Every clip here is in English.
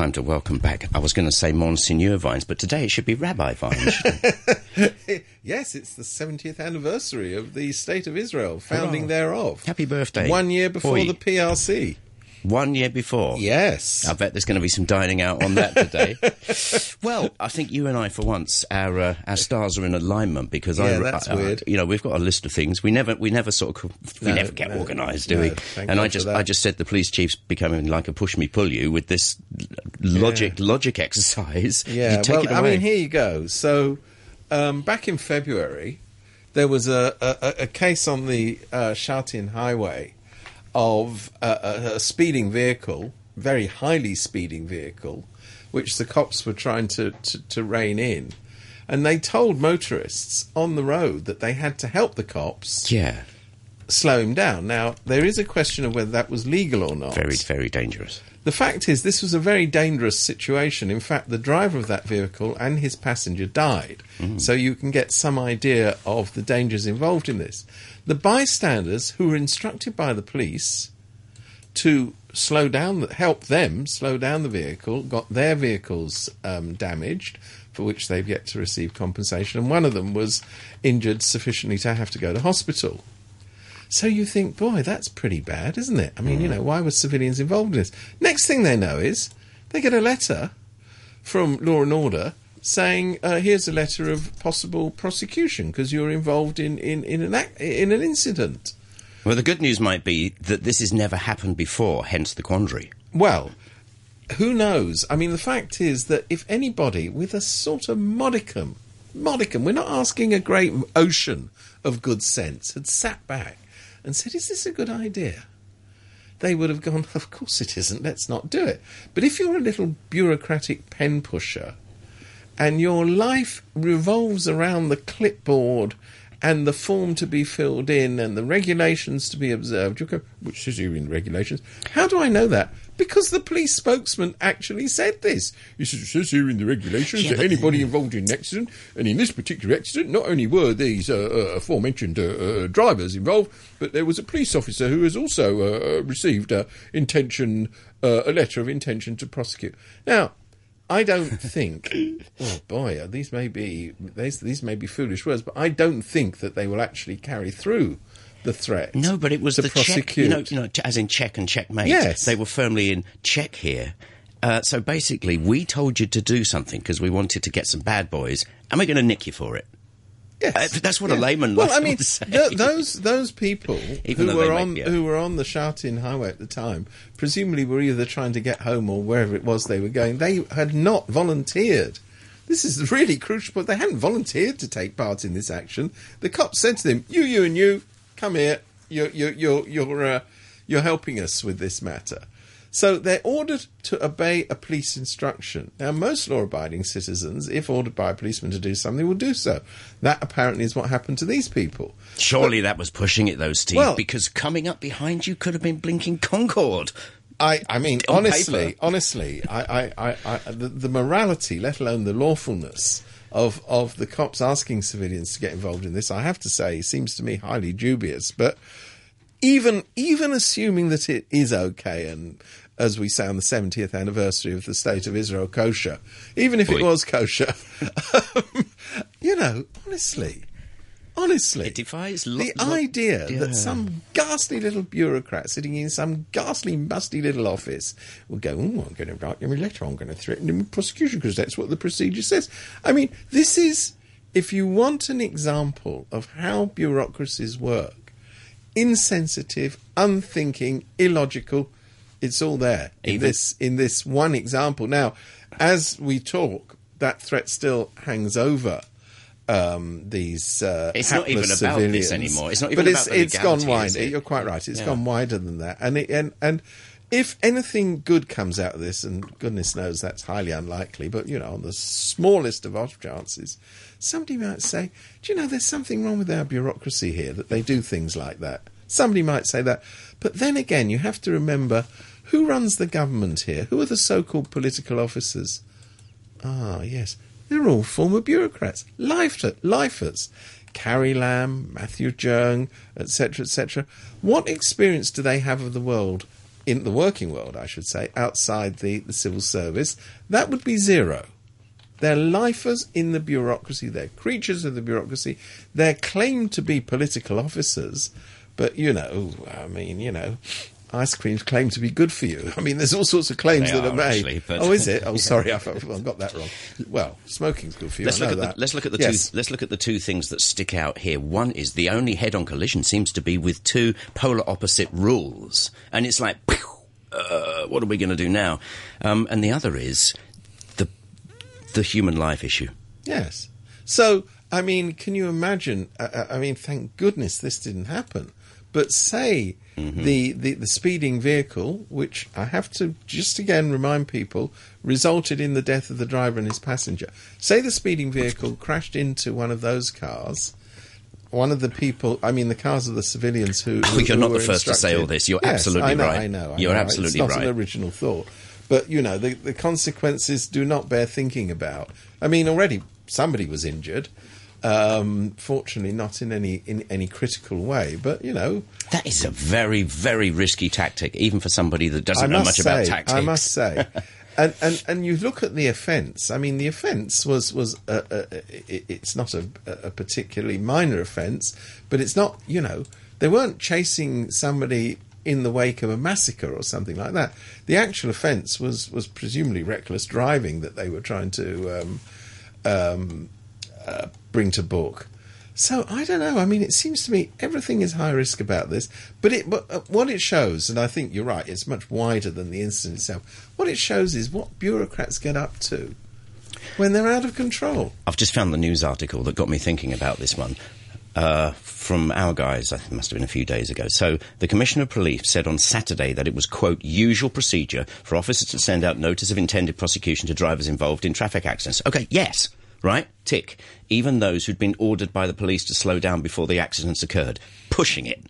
time to welcome back. I was going to say Monsignor Vines, but today it should be Rabbi Vines. yes, it's the 70th anniversary of the State of Israel, founding Hurrah. thereof. Happy birthday. One year before Boy. the PRC. One year before. Yes. I bet there's going to be some dining out on that today. well, I think you and I, for once, our uh, our stars are in alignment because I, Yeah, that's I- I- weird. you know, we've got a list of things. We never, we never sort of, we No, never get no, organised, do no, we? And God I just. I just said the police chief's becoming like a push me pull you with this logic, logic exercise. Yeah, you take well, I mean, here you go. So, um, back in February, there was a, a, a case on the uh, Shatin Highway of a, a, a speeding vehicle, very highly speeding vehicle, which the cops were trying to, to, to rein in. And they told motorists on the road that they had to help the cops yeah, slow him down. Now, there is a question of whether that was legal or not. very, very dangerous. The fact is, this was a very dangerous situation. In fact, the driver of that vehicle and his passenger died. Mm. So you can get some idea of the dangers involved in this. The bystanders, who were instructed by the police to slow down, help them slow down the vehicle, got their vehicles um, damaged, for which they've yet to receive compensation, and one of them was injured sufficiently to have to go to hospital. So you think, boy, that's pretty bad, isn't it? I mean, you know, why were civilians involved in this? Next thing they know is they get a letter from Law and Order saying, uh, "Here's a letter of possible prosecution because you're involved in in in an ac- in an incident." Well, the good news might be that this has never happened before, hence the quandary. Well, who knows? I mean, the fact is that if anybody with a sort of modicum, modicum, we're not asking a great ocean of good sense, had sat back and said, Is this a good idea? They would have gone, Of course it isn't, let's not do it. But if you're a little bureaucratic pen pusher and your life revolves around the clipboard and the form to be filled in and the regulations to be observed, you go, which says here in the regulations. How do I know that? Because the police spokesman actually said this. He says, it says here in the regulations Yeah, that anybody involved in an accident, and in this particular accident, not only were these uh, uh, aforementioned uh, uh, drivers involved, but there was a police officer who has also uh, uh, received intention, uh, a letter of intention to prosecute. Now, I don't think. oh boy, these may be these, these may be foolish words, but I don't think that they will actually carry through the threat. No, but it was the prosecute. check, you know, you know, as in check and checkmate. Yes. They were firmly in check here. Uh, so basically, we told you to do something because we wanted to get some bad boys, and we're going to nick you for it. Yes. Uh, that's what a layman Well, I mean, th- those those people who were make- on yeah. who were on the Shatin highway at the time, presumably were either trying to get home or wherever it was they were going. They had not volunteered. This is really crucial. But they hadn't volunteered to take part in this action. The cops said to them, "You, you, and you, come here. You're you're you're you're, uh, you're helping us with this matter." So they're ordered to obey a police instruction. Now, most law abiding citizens, if ordered by a policeman to do something, will do so. That apparently is what happened to these people. Surely that was pushing it, though, Steve, Well- because coming up behind you could have been blinking Concorde. I, I mean, On honestly, paper. honestly, I, I, I, I, the, the morality, let alone the lawfulness of, of the cops asking civilians to get involved in this, I have to say, seems to me highly dubious. But even even assuming that it is okay, and as we say on the 70th anniversary of the State of Israel kosher, even if it was kosher, um, you know, honestly, honestly, It defies lo- the lo- idea Yeah. that some ghastly little bureaucrat sitting in some ghastly, musty little office will go, oh, I'm going to write him a letter, I'm going to threaten him with prosecution because that's what the procedure says. I mean, this is, if you want an example of how bureaucracies work, insensitive, unthinking, illogical, it's all there in this in this one example. Now, as we talk, that threat still hangs over um, these. Uh, It's not even hapless about this anymore. It's not even but it's it's gone wider. it? You're quite right. It's Yeah. gone wider than that. And it, and and if anything good comes out of this, and goodness knows that's highly unlikely, but you know, on the smallest of off chances, somebody might say, "Do you know there's something wrong with our bureaucracy here that they do things like that?" Somebody might say that, but then again, you have to remember who runs the government here. Who are the so-called political officers? Ah, yes. They're all former bureaucrats, lifer, lifers. Carrie Lam, Matthew Cheung, etc., etc. What experience do they have of the world in the working world, I should say, outside the, the civil service, that would be zero. They're lifers in the bureaucracy. They're creatures of the bureaucracy. They're claimed to be political officers, but you know, I mean, you know, ice creams claim to be good for you. I mean, there's all sorts of claims They that are, are, made. actually, Oh, is it? Oh, sorry, I've, I've got that wrong. Well, smoking's good for you. Let's look, at that. the, let's look at the Yes. two. Let's look at the two things that stick out here. One is the only head-on collision seems to be with two polar opposite rules, and it's like, pew, uh, what are we going to do now? Um, and the other is the human life issue. Yes. So, I mean, can you imagine? I, I mean, thank goodness this didn't happen. But say mm-hmm. the, the, the speeding vehicle, which I have to just again remind people, resulted in the death of the driver and his passenger. Say the speeding vehicle crashed into one of those cars. One of the people, I mean, the cars of the civilians who. Oh, who- you're who not the first to say all this. You're Yes, absolutely I know, right. I know. I You're know. absolutely it's not right. An original thought, but you know, the the consequences do not bear thinking about. I mean, already somebody was injured. Um, fortunately, not in any in any critical way, but you know, That is a very, very risky tactic, even for somebody that doesn't know much say, about tactics. I must say, and, and and you look at the offence. I mean, the offence was was a, a, it's not a, a particularly minor offence, but it's not. You know, they weren't chasing somebody in the wake of a massacre or something like that. The actual offence was was presumably reckless driving that they were trying to um, um, uh, bring to book. So I don't know. I mean, it seems to me everything is high risk about this. But it, but uh, what it shows, and I think you're right, it's much wider than the incident itself. What it shows is what bureaucrats get up to when they're out of control. I've just found the news article that got me thinking about this one. Uh, from our guys, I think it must have been a few days ago. So, the Commissioner of Police said on Saturday that it was, quote, usual procedure for officers to send out notice of intended prosecution to drivers involved in traffic accidents. Okay, yes, right? Tick. Even those who'd been ordered by the police to slow down before the accidents occurred. Pushing it.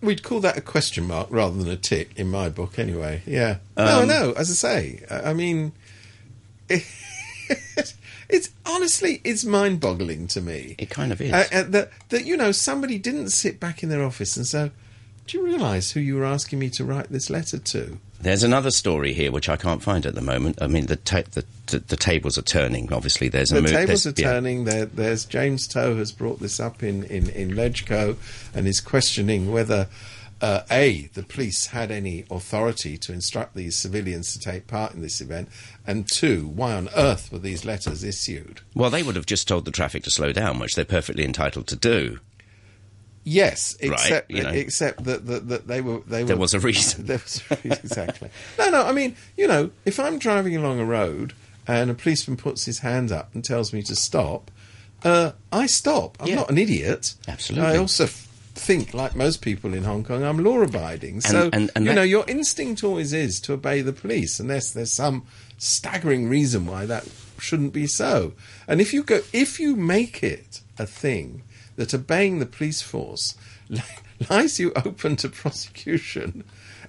We'd call that a question mark rather than a tick in my book, anyway. Yeah. no, no. As I say, I I mean, it's honestly it's mind-boggling to me. It kind of is. Uh, uh, that that you know somebody didn't sit back in their office and say, "Do you realise who you were asking me to write this letter to?" There's another story here which I can't find at the moment. I mean, the ta- the, the, the tables are turning. Obviously, there's a The mo- tables there's- are yeah. turning. There, there's James To has brought this up in in in Legco, and is questioning whether. Uh, a, the police had any authority to instruct these civilians to take part in this event, and two, why on earth were these letters issued? Well, they would have just told the traffic to slow down, which they're perfectly entitled to do. Yes, Right, except you know. except that, that, that they were they There were, was a reason. There was a reason, exactly. No, no. I mean, you know, if I'm driving along a road and a policeman puts his hand up and tells me to stop, uh, I stop. I'm Yeah. not an idiot. Absolutely. I also f- think, like most people in Hong Kong, I'm law abiding. So and- and you that- know, your instinct always is to obey the police, unless there's some staggering reason why that shouldn't be so. And if you go, if you make it a thing that obeying the police force lies you open to prosecution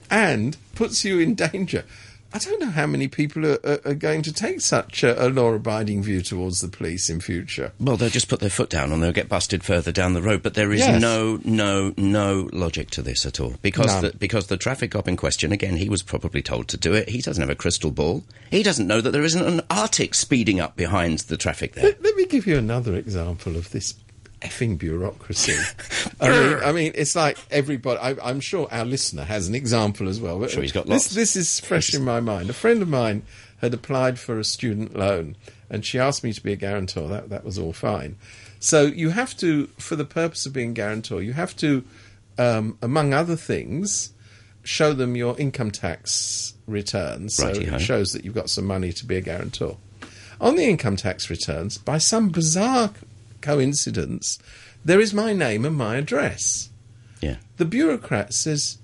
and puts you in danger. I don't know how many people are, are, are going to take such a, a law-abiding view towards the police in future. Well, they'll just put their foot down and they'll get busted further down the road. But there is Yes. no, no, no logic to this at all because the, because the traffic cop in question, again, he was probably told to do it. He doesn't have a crystal ball. He doesn't know that there isn't an Arctic speeding up behind the traffic there. Let, let me give you another example of this effing bureaucracy. I mean, I mean, it's like everybody. I, I'm sure our listener has an example as well. But Sure, he's got this. lots. This is fresh in my mind. A friend of mine had applied for a student loan, and she asked me to be a guarantor. That that was all fine. So you have to, for the purpose of being guarantor, you have to, um, among other things, show them your income tax returns. So Righty-ho. it shows that you've got some money to be a guarantor. On the income tax returns, by some bizarre coincidence, there is my name and my address. Yeah. The bureaucrat says,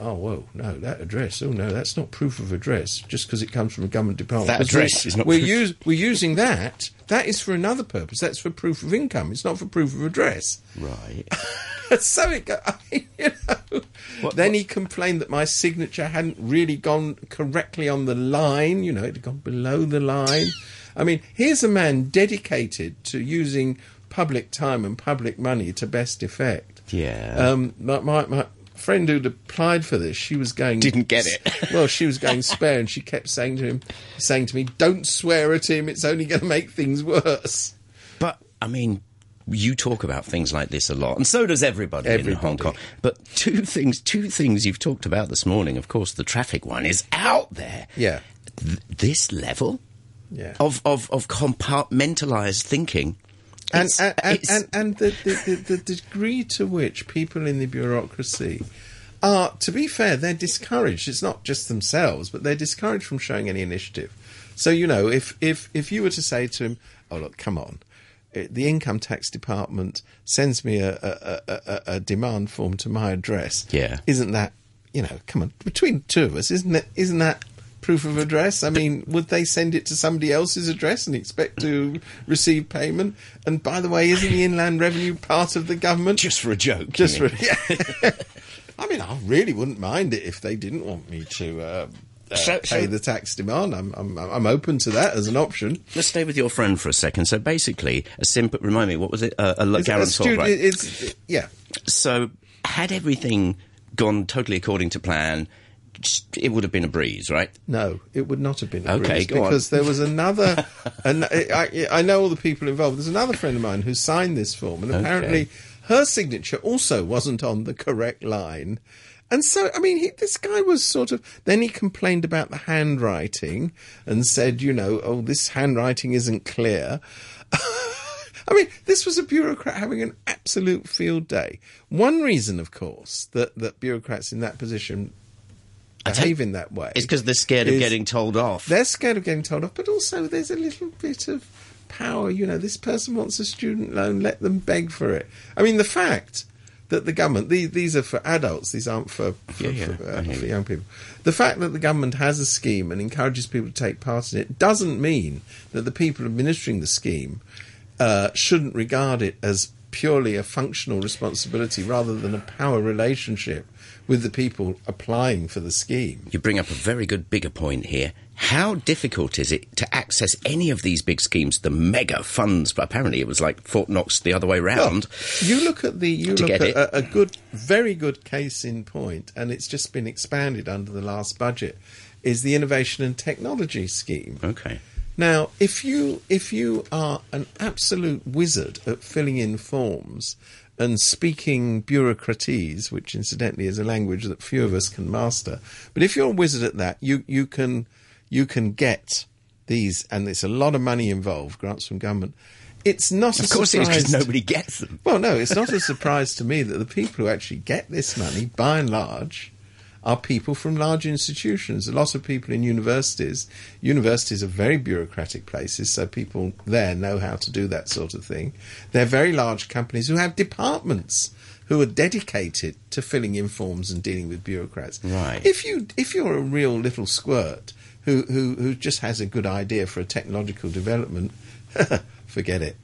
"Oh, whoa, no, that address. Oh, no, that's not proof of address. Just because it comes from a government department. That address is not We're proof- use, we're using that. That is for another purpose. That's for proof of income. It's not for proof of address." Right. so it go, I mean, you know. then he complained that my signature hadn't really gone correctly on the line. You know, it had gone below the line. I mean, here's a man dedicated to using public time and public money to best effect. Yeah. Um, my, my, my friend who'd applied for this, she was going Didn't get it. well, she was going spare, and she kept saying to him, saying to me, "Don't swear at him. It's only going to make things worse." But I mean, you talk about things like this a lot, and so does everybody, in Hong Kong. But two things, two things you've talked about this morning. Of course, the traffic one is out there. Yeah. Th- this level Yeah. of of of compartmentalized thinking. And it's- and, and, it's- and, and the, the, the, the degree to which people in the bureaucracy are, to be fair, they're discouraged. It's not just themselves, but they're discouraged from showing any initiative. So you know, if if if you were to say to him, "Oh look, come on," eh, the income tax department sends me a a, a, a, a demand form to my address. Yeah. isn't that you know? Come on, between two of us, isn't it? Isn't that proof of address? I mean, would they send it to somebody else's address and expect to receive payment? And by the way, isn't the Inland Revenue part of the government? just for a joke. Just for, yeah. I mean, I really wouldn't mind it if they didn't want me to uh, uh, So- pay so- the tax demand. I'm, I'm I'm open to that as an option. Let's stay with your friend for a second. So basically, a simple. Remind me, what was it? Uh, a It's- guarantor, a student- right? it's yeah. So, had everything gone totally according to plan, it would have been a breeze, right? No, it would not have been a Okay, breeze go on. because there was another. and I, I know all the people involved. There's another friend of mine who signed this form, and apparently her signature also wasn't on the correct line. And so, I mean, he, this guy was sort of. Then he complained about the handwriting and said, you know, oh, this handwriting isn't clear. I mean, this was a bureaucrat having an absolute field day. One reason, of course, that, that bureaucrats in that position behave in that way It's because they're scared of getting told off. they're scared of getting told off, but also there's a little bit of power. You know, this person wants a student loan, let them beg for it. I mean, the fact that the government, these, these are for adults, these aren't for, for, Yeah, yeah, for, uh, for young people. The fact that the government has a scheme and encourages people to take part in it doesn't mean that the people administering the scheme uh, shouldn't regard it as purely a functional responsibility rather than a power relationship with the people applying for the scheme. You bring up a very good bigger point here. How difficult is it to access any of these big schemes, the mega funds? But apparently, it was like Fort Knox the other way round. You look at the you look at a, a good, very good case in point, and it's just been expanded under the last budget. Is the innovation and technology scheme? Okay. Now, if you if you are an absolute wizard at filling in forms and speaking bureaucratese, which incidentally is a language that few of us can master, but if you're a wizard at that, you you can you can get these, and it's a lot of money involved, grants from government. It's not a Of course, it is because nobody gets them. Well, no, it's not a surprise to me that the people who actually get this money, by and large, are people from large institutions. A lot of people in universities. Universities are very bureaucratic places, so people there know how to do that sort of thing. They're very large companies who have departments who are dedicated to filling in forms and dealing with bureaucrats. Right. If you if you're a real little squirt who who, who just has a good idea for a technological development, forget it.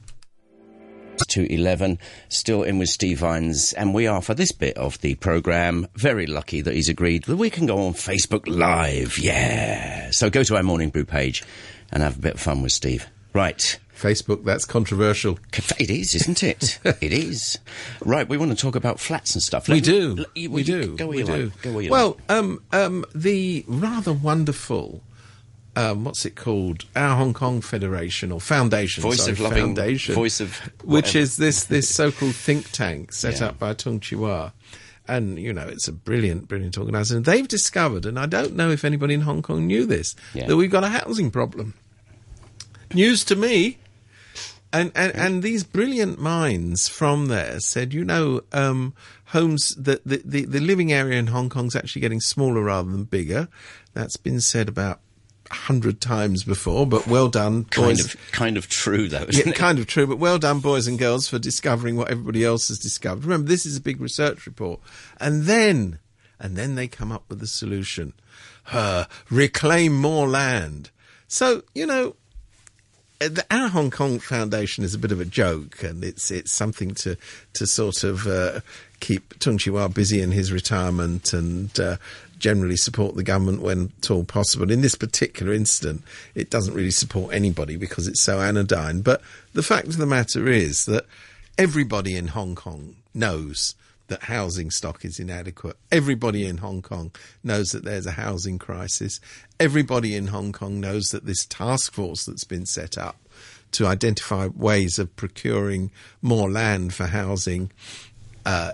To 11, still in with Steve Vines, and we are, for this bit of the programme, very lucky that he's agreed that we can go on Facebook Live. Yeah. So go to our Morning Brew page and have a bit of fun with Steve. Right. Facebook, that's controversial. It is, isn't it? it is. Right, we want to talk about flats and stuff. We Let- do. let- you- we do. Go where we you do. like. Go where you well, like. um, um, the rather wonderful, um, what's it called? Our Hong Kong Federation or Foundation. Voice sorry, of Loving- Foundation. Voice of Which is this, this so-called think tank set Yeah. up by Tung Chee-hwa. And, you know, it's a brilliant, brilliant organisation. They've discovered, and I don't know if anybody in Hong Kong knew this, Yeah. that we've got a housing problem. News to me. And, and and these brilliant minds from there said, you know, um, homes the, the the the living area in Hong Kong's actually getting smaller rather than bigger. That's been said about hundred times before, but well done, Kind boys. of, kind of true, though, isn't Yeah, it? kind of true, but well done, boys and girls, for discovering what everybody else has discovered. Remember, this is a big research report, and then, and then they come up with a solution: uh, reclaim more land. So you know, uh, the, our Hong Kong Foundation is a bit of a joke, and it's it's something to to sort of uh, keep Tung Chee-hwa busy in his retirement and. Uh, Generally support the government when at all possible. In this particular incident, it doesn't really support anybody because it's so anodyne. But the fact of the matter is that everybody in Hong Kong knows that housing stock is inadequate. Everybody in Hong Kong knows that there's a housing crisis. Everybody in Hong Kong knows that this task force that's been set up to identify ways of procuring more land for housing uh,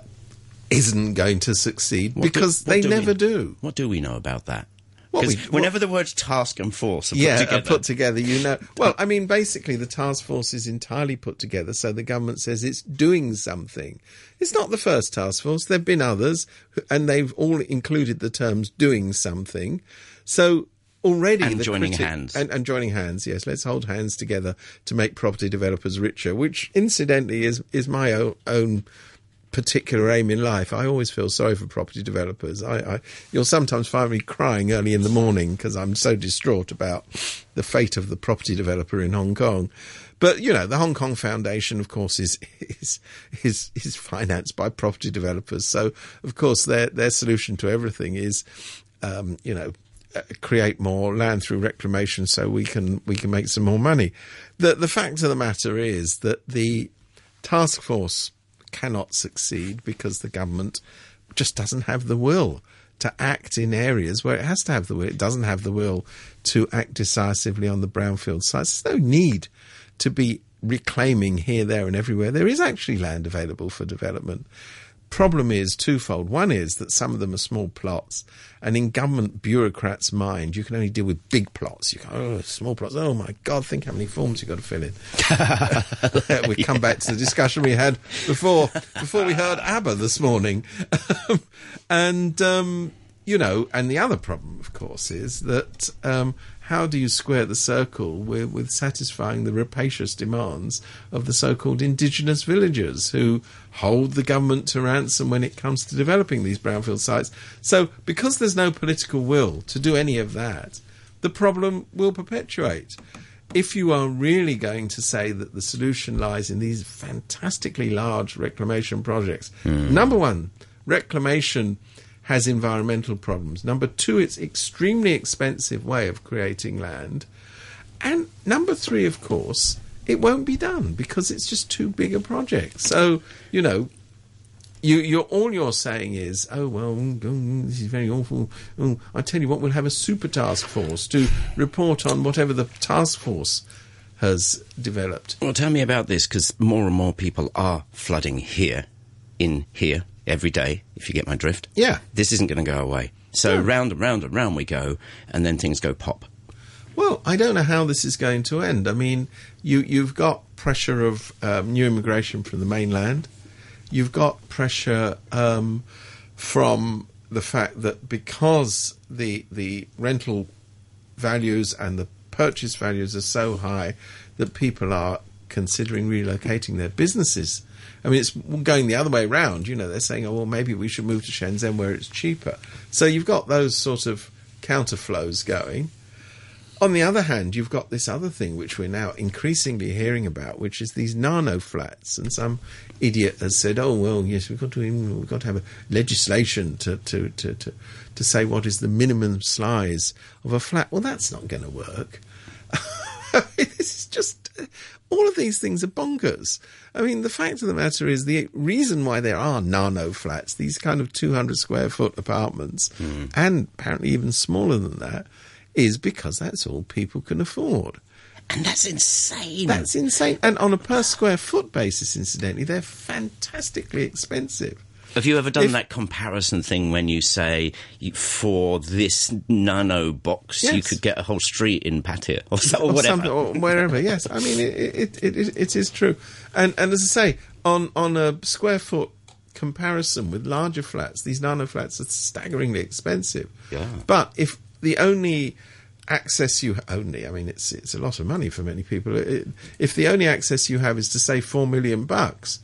isn't going to succeed What because what they do we- never do. What do we know about that? What we- what- whenever the words task and force are put yeah, together, are put together. You know, well, I mean, basically, the task force is entirely put together, so the government says it's doing something. It's not the first task force. There've been others, and they've all included the terms "doing something." So already, And the joining critic- hands. and, and joining hands. Yes, let's hold hands together to make property developers richer. Which, incidentally, is is my own. own particular aim in life. I always feel sorry for property developers. I, I you'll sometimes find me crying early in the morning because I'm so distraught about the fate of the property developer in Hong Kong. But you know, the Hong Kong Foundation, of course, is is is is financed by property developers. So, of course, their their solution to everything is, um, you know, uh, create more land through reclamation so we can we can make some more money. The the fact of the matter is that the task force cannot succeed because the government just doesn't have the will to act in areas where it has to have the will. It doesn't have the will to act decisively on the brownfield sites. There's no need to be reclaiming here, there, and everywhere. There is actually land available for development. Problem is twofold. One is that some of them are small plots, and in government bureaucrats' mind, you can only deal with big plots. You go, oh, small plots. Oh my God, think how many forms you've got to fill in. we come back to the discussion we had before before we heard ABBA this morning, and um, you know, and the other problem, of course, is that um, how do you square the circle with, with satisfying the rapacious demands of the so-called indigenous villagers who hold the government to ransom when it comes to developing these brownfield sites? So, because there's no political will to do any of that, the problem will perpetuate if you are really going to say that the solution lies in these fantastically large reclamation projects, hmm. number one, reclamation has environmental problems. Number two, it's extremely expensive way of creating land. And number three, of course, it won't be done because it's just too big a project. So, you know, you, you're all you're saying is, oh well, mm, mm, this is very awful. Oh, I tell you what, we'll have a super task force to report on whatever the task force has developed. Well, tell me about this because more and more people are flooding here, in here, every day, if you get my drift. Yeah. This isn't going to go away. So round and round and round we go, and then things go pop. Well, I don't know how this is going to end. I mean, you you've got pressure of um, new immigration from the mainland. You've got pressure um, from the fact that because the the rental values and the purchase values are so high that people are considering relocating their businesses. I mean, it's going the other way around. You know, they're saying, "Oh, well, maybe we should move to Shenzhen where it's cheaper." So you've got those sort of counterflows going. On the other hand, you've got this other thing which we're now increasingly hearing about, which is these nano flats. And some idiot has said, "Oh well, yes, we've got to we've got to have a legislation to to to to, to say what is the minimum size of a flat." Well, that's not going to work. this is just all of these things are bonkers. I mean, the fact of the matter is the reason why there are nano flats, these kind of 200 square foot apartments, hmm. and apparently even smaller than that, is because that's all people can afford. And that's insane. That's insane. And on a per square foot basis, incidentally, they're fantastically expensive. Have you ever done If- that comparison thing when you say you, for this nano box you could get a whole street in Pattaya or, so, or or whatever? or wherever. Yes, I mean it, it, it, it, it is true, and and as I say, on on a square foot comparison with larger flats, these nano flats are staggeringly expensive. Yeah. But if the only access you only, I mean, it's it's a lot of money for many people. It, if the only access you have is to say four million bucks.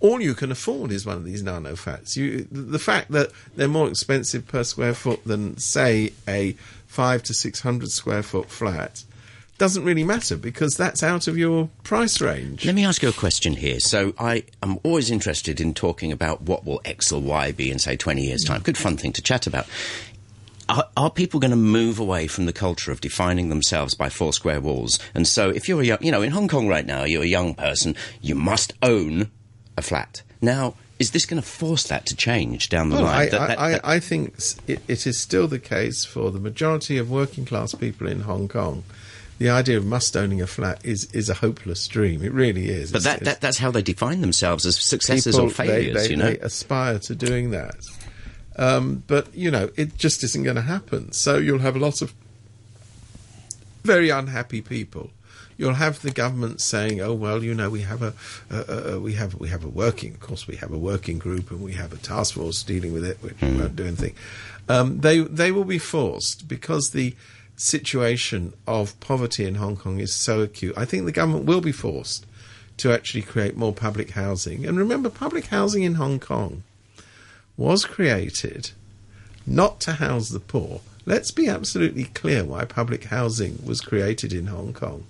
All you can afford is one of these nano flats. You, the fact that they're more expensive per square foot than, say, a five to six hundred square foot flat, doesn't really matter because that's out of your price range. Let me ask you a question here. So I am always interested in talking about what will X or Y be in, say, 20 years' time. Good fun thing to chat about. Are, are people going to move away from the culture of defining themselves by four square walls? And so if you're a young, you know, in Hong Kong right now, you're a young person, you must own a flat. Now, is this going to force that to change down the Well, line? I, That- that- I, that- I think it, it is still the case for the majority of working class people in Hong Kong. The idea of must owning a flat is, is a hopeless dream. It really is. but It's- that, it's- that's how they define themselves as successes people, or failures. they, they, you know, they aspire to doing that. Um, but, you know, it just isn't going to happen. So you'll have lots of very unhappy people. You'll have the government saying, "Oh well, you know, we have a, uh, uh, we have we have a working, of course, we have a working group, and we have a task force dealing with it, which won't do anything." Um, they they will be forced because the situation of poverty in Hong Kong is so acute. I think the government will be forced to actually create more public housing. And remember, public housing in Hong Kong was created not to house the poor. Let's be absolutely clear why public housing was created in Hong Kong.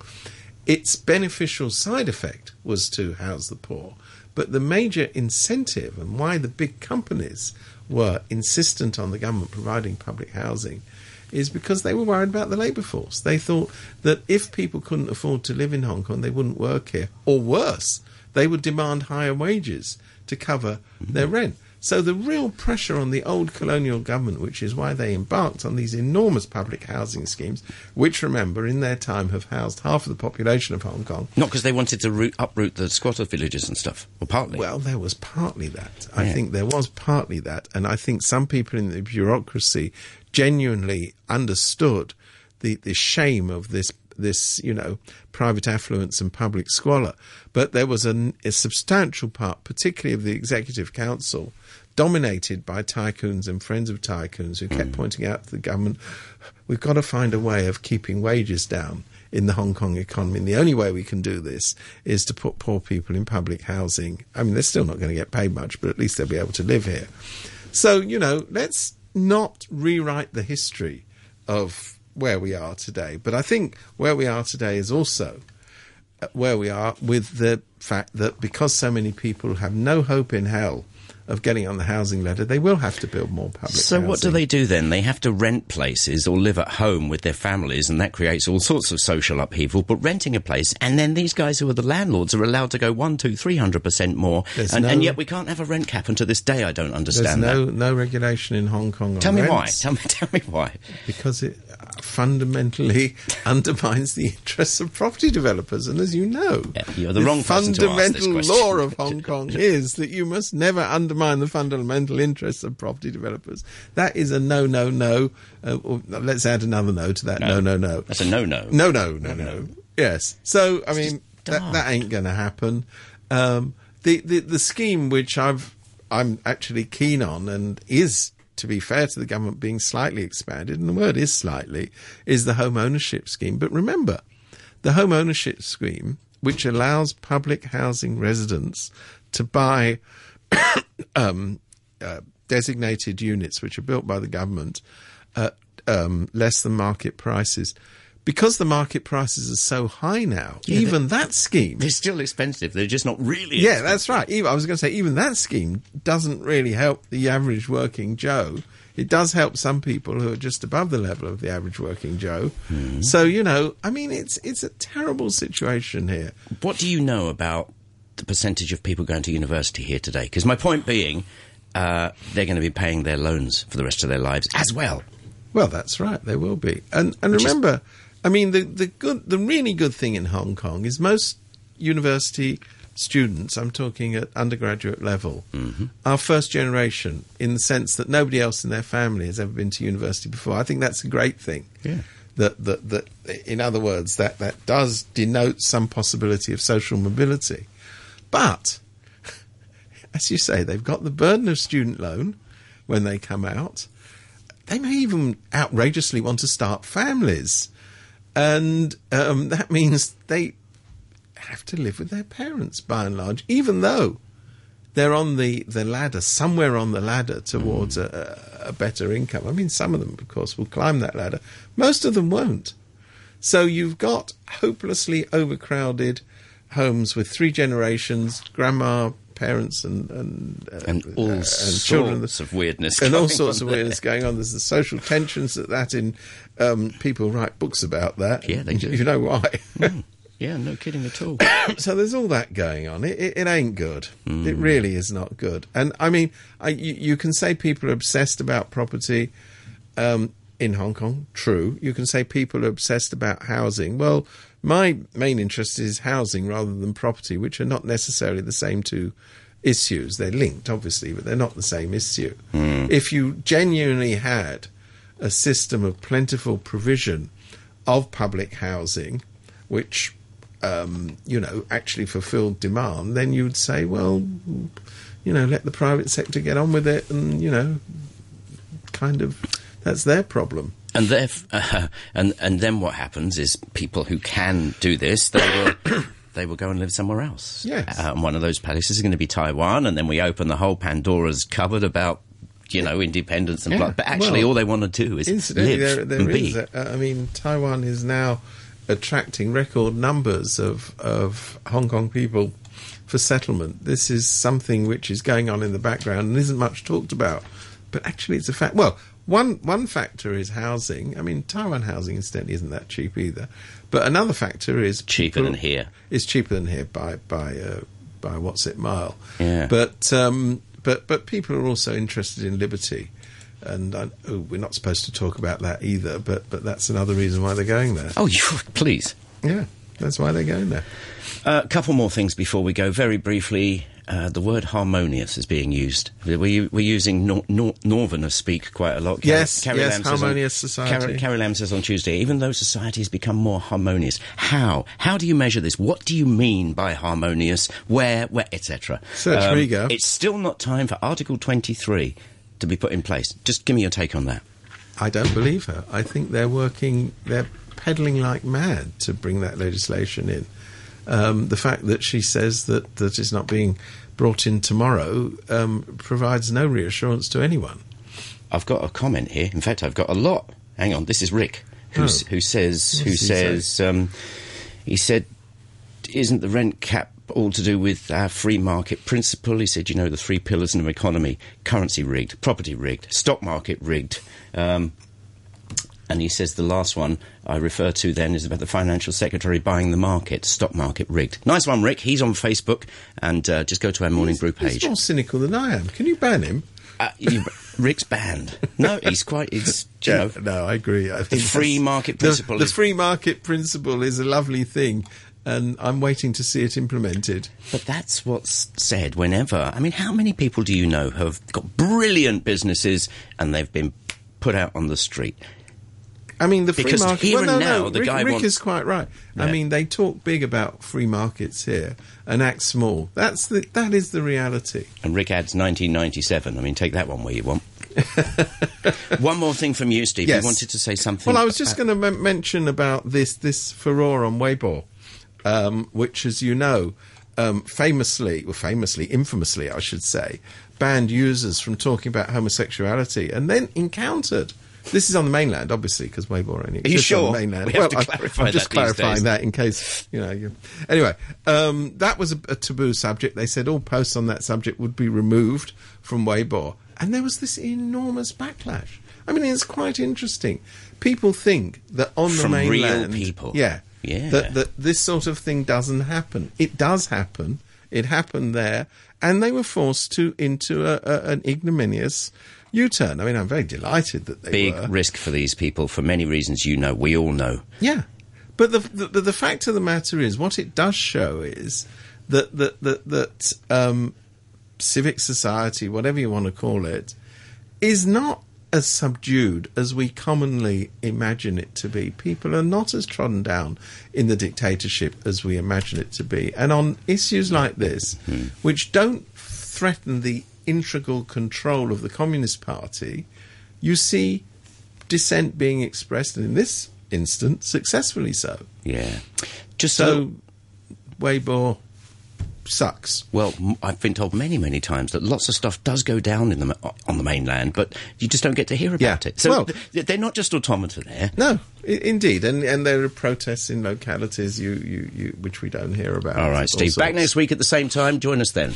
Its beneficial side effect was to house the poor, but the major incentive and why the big companies were insistent on the government providing public housing is because they were worried about the labour force. They thought that if people couldn't afford to live in Hong Kong, they wouldn't work here. Or worse, they would demand higher wages to cover their rent. So the real pressure on the old colonial government, which is why they embarked on these enormous public housing schemes, which remember in their time have housed half of the population of Hong Kong. not because they wanted to root, uproot the squatter villages and stuff, or partly. Well, there was partly that. I think there was partly that, and I think some people in the bureaucracy genuinely understood the, the shame of this this you know private affluence and public squalor. But there was an, a substantial part, particularly of the executive council, dominated by tycoons and friends of tycoons who kept hmm. pointing out to the government, we've got to find a way of keeping wages down in the Hong Kong economy. And the only way we can do this is to put poor people in public housing. I mean, they're still not going to get paid much, but at least they'll be able to live here. So, you know, let's not rewrite the history of where we are today. But I think where we are today is also uh, where we are with the fact that because so many people have no hope in hell of getting on the housing ladder, they will have to build more public so housing. what do they do then? They have to rent places or live at home with their families, and that creates all sorts of social upheaval. But renting a place, and then these guys who are the landlords are allowed to go one, two, three hundred percent more, and, and yet we can't have a rent cap. And to this day, I don't understand There's no, that. no regulation in Hong Kong on Tell me why. Tell me, tell me why. because it fundamentally undermines the interests of property developers. And as you know, Yeah, you're the wrong ask this fundamental law of Hong Kong is that you must never undermine the fundamental interests of property developers. That is a no, no, no. Uh, let's add another no to that. No, no, no. That's a no-no. No, no, no, no. Yes. So, I mean, that, that ain't going to happen. Um, the, the the scheme which I've I'm actually keen on and is to be fair to the government being slightly expanded, and the word is slightly, is the home ownership scheme. But remember, the home ownership scheme, which allows public housing residents to buy um, uh, designated units which are built by the government at um, less than market prices. Because the market prices are so high now, Yeah, even that scheme They're still expensive. They're just not really. yeah, expensive. that's right. Even, I was going to say, even that scheme doesn't really help the average working Joe. It does help some people who are just above the level of the average working Joe. So you know, I mean, it's it's a terrible situation here. What do you know about the percentage of people going to university here today? Because my point being, uh, they're going to be paying their loans for the rest of their lives as well. Well, that's right. They will be, and and Which is- remember, I mean, the the good, the really good thing in Hong Kong is most university students. I'm talking at undergraduate level, mm-hmm. are first generation in the sense that nobody else in their family has ever been to university before. I think that's a great thing. Yeah. That that that, in other words, that that does denote some possibility of social mobility, but as you say, they've got the burden of student loan when they come out they may even outrageously want to start families. And um, that means they have to live with their parents by and large, even though they're on the, the ladder, somewhere on the ladder towards a, a better income. I mean, some of them, of course, will climb that ladder, most of them won't. So you've got hopelessly overcrowded homes with three generations grandma, parents, and, and, uh, And all uh, and sorts children of weirdness. and all sorts of there. weirdness going on. There's the social tensions that that in um, people write books about that. Yeah, they do. You know why? Yeah, no kidding at all. so there's all that going on. It, it, it ain't good. It really is not good. And I mean, I, you, you can say people are obsessed about property um, in Hong Kong. True. You can say people are obsessed about housing. Well, my main interest is housing rather than property, which are not necessarily the same two issues. They're linked, obviously, but they're not the same issue. If you genuinely had a system of plentiful provision of public housing, which um, you know actually fulfilled demand, then you would say, well, you know, let the private sector get on with it, and you know, kind of that's their problem. And theref- uh, and and then what happens is people who can do this, they will they will go and live somewhere else. Yes. Uh, and one of those places is going to be Taiwan, and then we open the whole Pandora's cupboard about you know independence and Yeah, blah. But actually, well, all they want to do is Incidentally, live there, there and is. be. a- I mean, Taiwan is now attracting record numbers of of Hong Kong people for settlement. This is something which is going on in the background and isn't much talked about, but actually, it's a fact. Well, one one factor is housing. I mean, Taiwan housing, incidentally, isn't that cheap either. But another factor is Cheaper than here. It's cheaper than here by by uh, by what's it mile. Yeah. But um, but but people are also interested in liberty, and I, oh, we're not supposed to talk about that either. But but that's another reason why they're going there. Oh, you, please. Yeah, that's why they're going there. A couple more things before we go. Very briefly, uh, the word harmonious is being used. We're, we're using nor- nor- Northerners speak quite a lot. Yes, yes, says on- harmonious society. Carrie, Carrie Lam says on Tuesday, even though society has become more harmonious, how? How do you measure this? What do you mean by harmonious? Where? Where? Etc. Search Riga. It's still not time for Article 23 to be put in place. Just give me your take on that. I don't believe her. I think they're working. They're peddling like mad to bring that legislation in. Um, the fact that she says that that it's not being brought in tomorrow um, provides no reassurance to anyone. I've got a comment here. In fact, I've got a lot. Hang on, this is Rick who, Oh. who says who he say? says um, he said, "Isn't the rent cap all to do with our free market principle?" He said, "You know, the three pillars in an economy: currency rigged, property rigged, stock market rigged." Um, and he says the last one I refer to then is about the financial secretary buying the market, stock market rigged. Nice one, Rick. He's on Facebook, and uh, just go to our morning brew page. He's more cynical than I am. Can you ban him? Uh, you, Rick's banned. No, he's quite. It's you know, no, I agree. I think free market the- principle The, is- free market principle is a lovely thing, and I'm waiting to see it implemented. But that's what's said whenever. I mean, how many people do you know have got brilliant businesses and they've been put out on the street? I mean, the free Because market. here well, and no, now, no, the Rick, guy Rick wants- is quite right. I mean, they talk big about free markets here and act small. That's the that is the reality. And Rick adds 1997. I mean, take that one where you want. one more thing from you, Steve. Yes. You wanted to say something. Well, I was just about- going to m- mention about this this furore on Weibo, um, which, as you know, um, famously, well, famously, infamously, I should say, banned users from talking about homosexuality, and then encountered. This is on the mainland, obviously, because Weibo only Are you exists sure? on the mainland. We have well, to I- clarify I'm just that these clarifying that in case you know. You... Anyway, um, that was a, a taboo subject. They said all posts on that subject would be removed from Weibo, and there was this enormous backlash. I mean, it's quite interesting. People think that on From the real mainland, people. yeah, Yeah. that that this sort of thing doesn't happen. It does happen. It happened there, and they were forced to into a, a, an ignominious U-turn. I mean, I'm very delighted that they Big were. risk for these people for many reasons you know. We all know. Yeah, but the, the the fact of the matter is, what it does show is that that that that um, civic society, whatever you want to call it, is not as subdued as we commonly imagine it to be. People are not as trodden down in the dictatorship as we imagine it to be, and on issues like this, which don't threaten the integral control of the Communist Party, you see dissent being expressed, and in this instance, successfully so. Yeah. Just little- So, Weibo sucks. Well, I've been told many, many times that lots of stuff does go down in the on the mainland, but you just don't get to hear about Yeah. it. So Well- th- they're not just automata there. No, I- indeed, and and there are protests in localities you, you, you which we don't hear about. All right, all Steve. Back next week at the same time. Join us then.